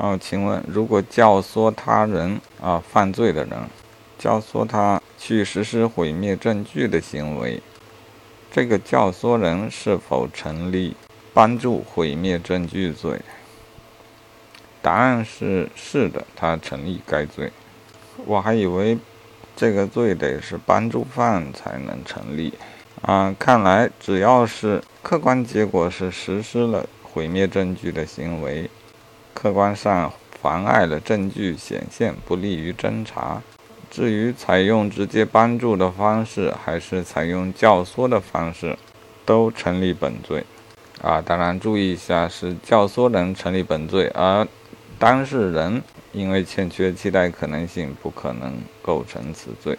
好，请问，如果教唆他人啊犯罪的人，教唆他去实施毁灭证据的行为，这个教唆人是否成立帮助毁灭证据罪？答案是是的，他成立该罪。我还以为这个罪得是帮助犯才能成立啊，看来只要是客观结果是实施了毁灭证据的行为。客观上妨碍了证据显现，不利于侦查。至于采用直接帮助的方式，还是采用教唆的方式，都成立本罪。啊，当然注意一下，是教唆人成立本罪，而当事人因为欠缺期待可能性，不可能构成此罪。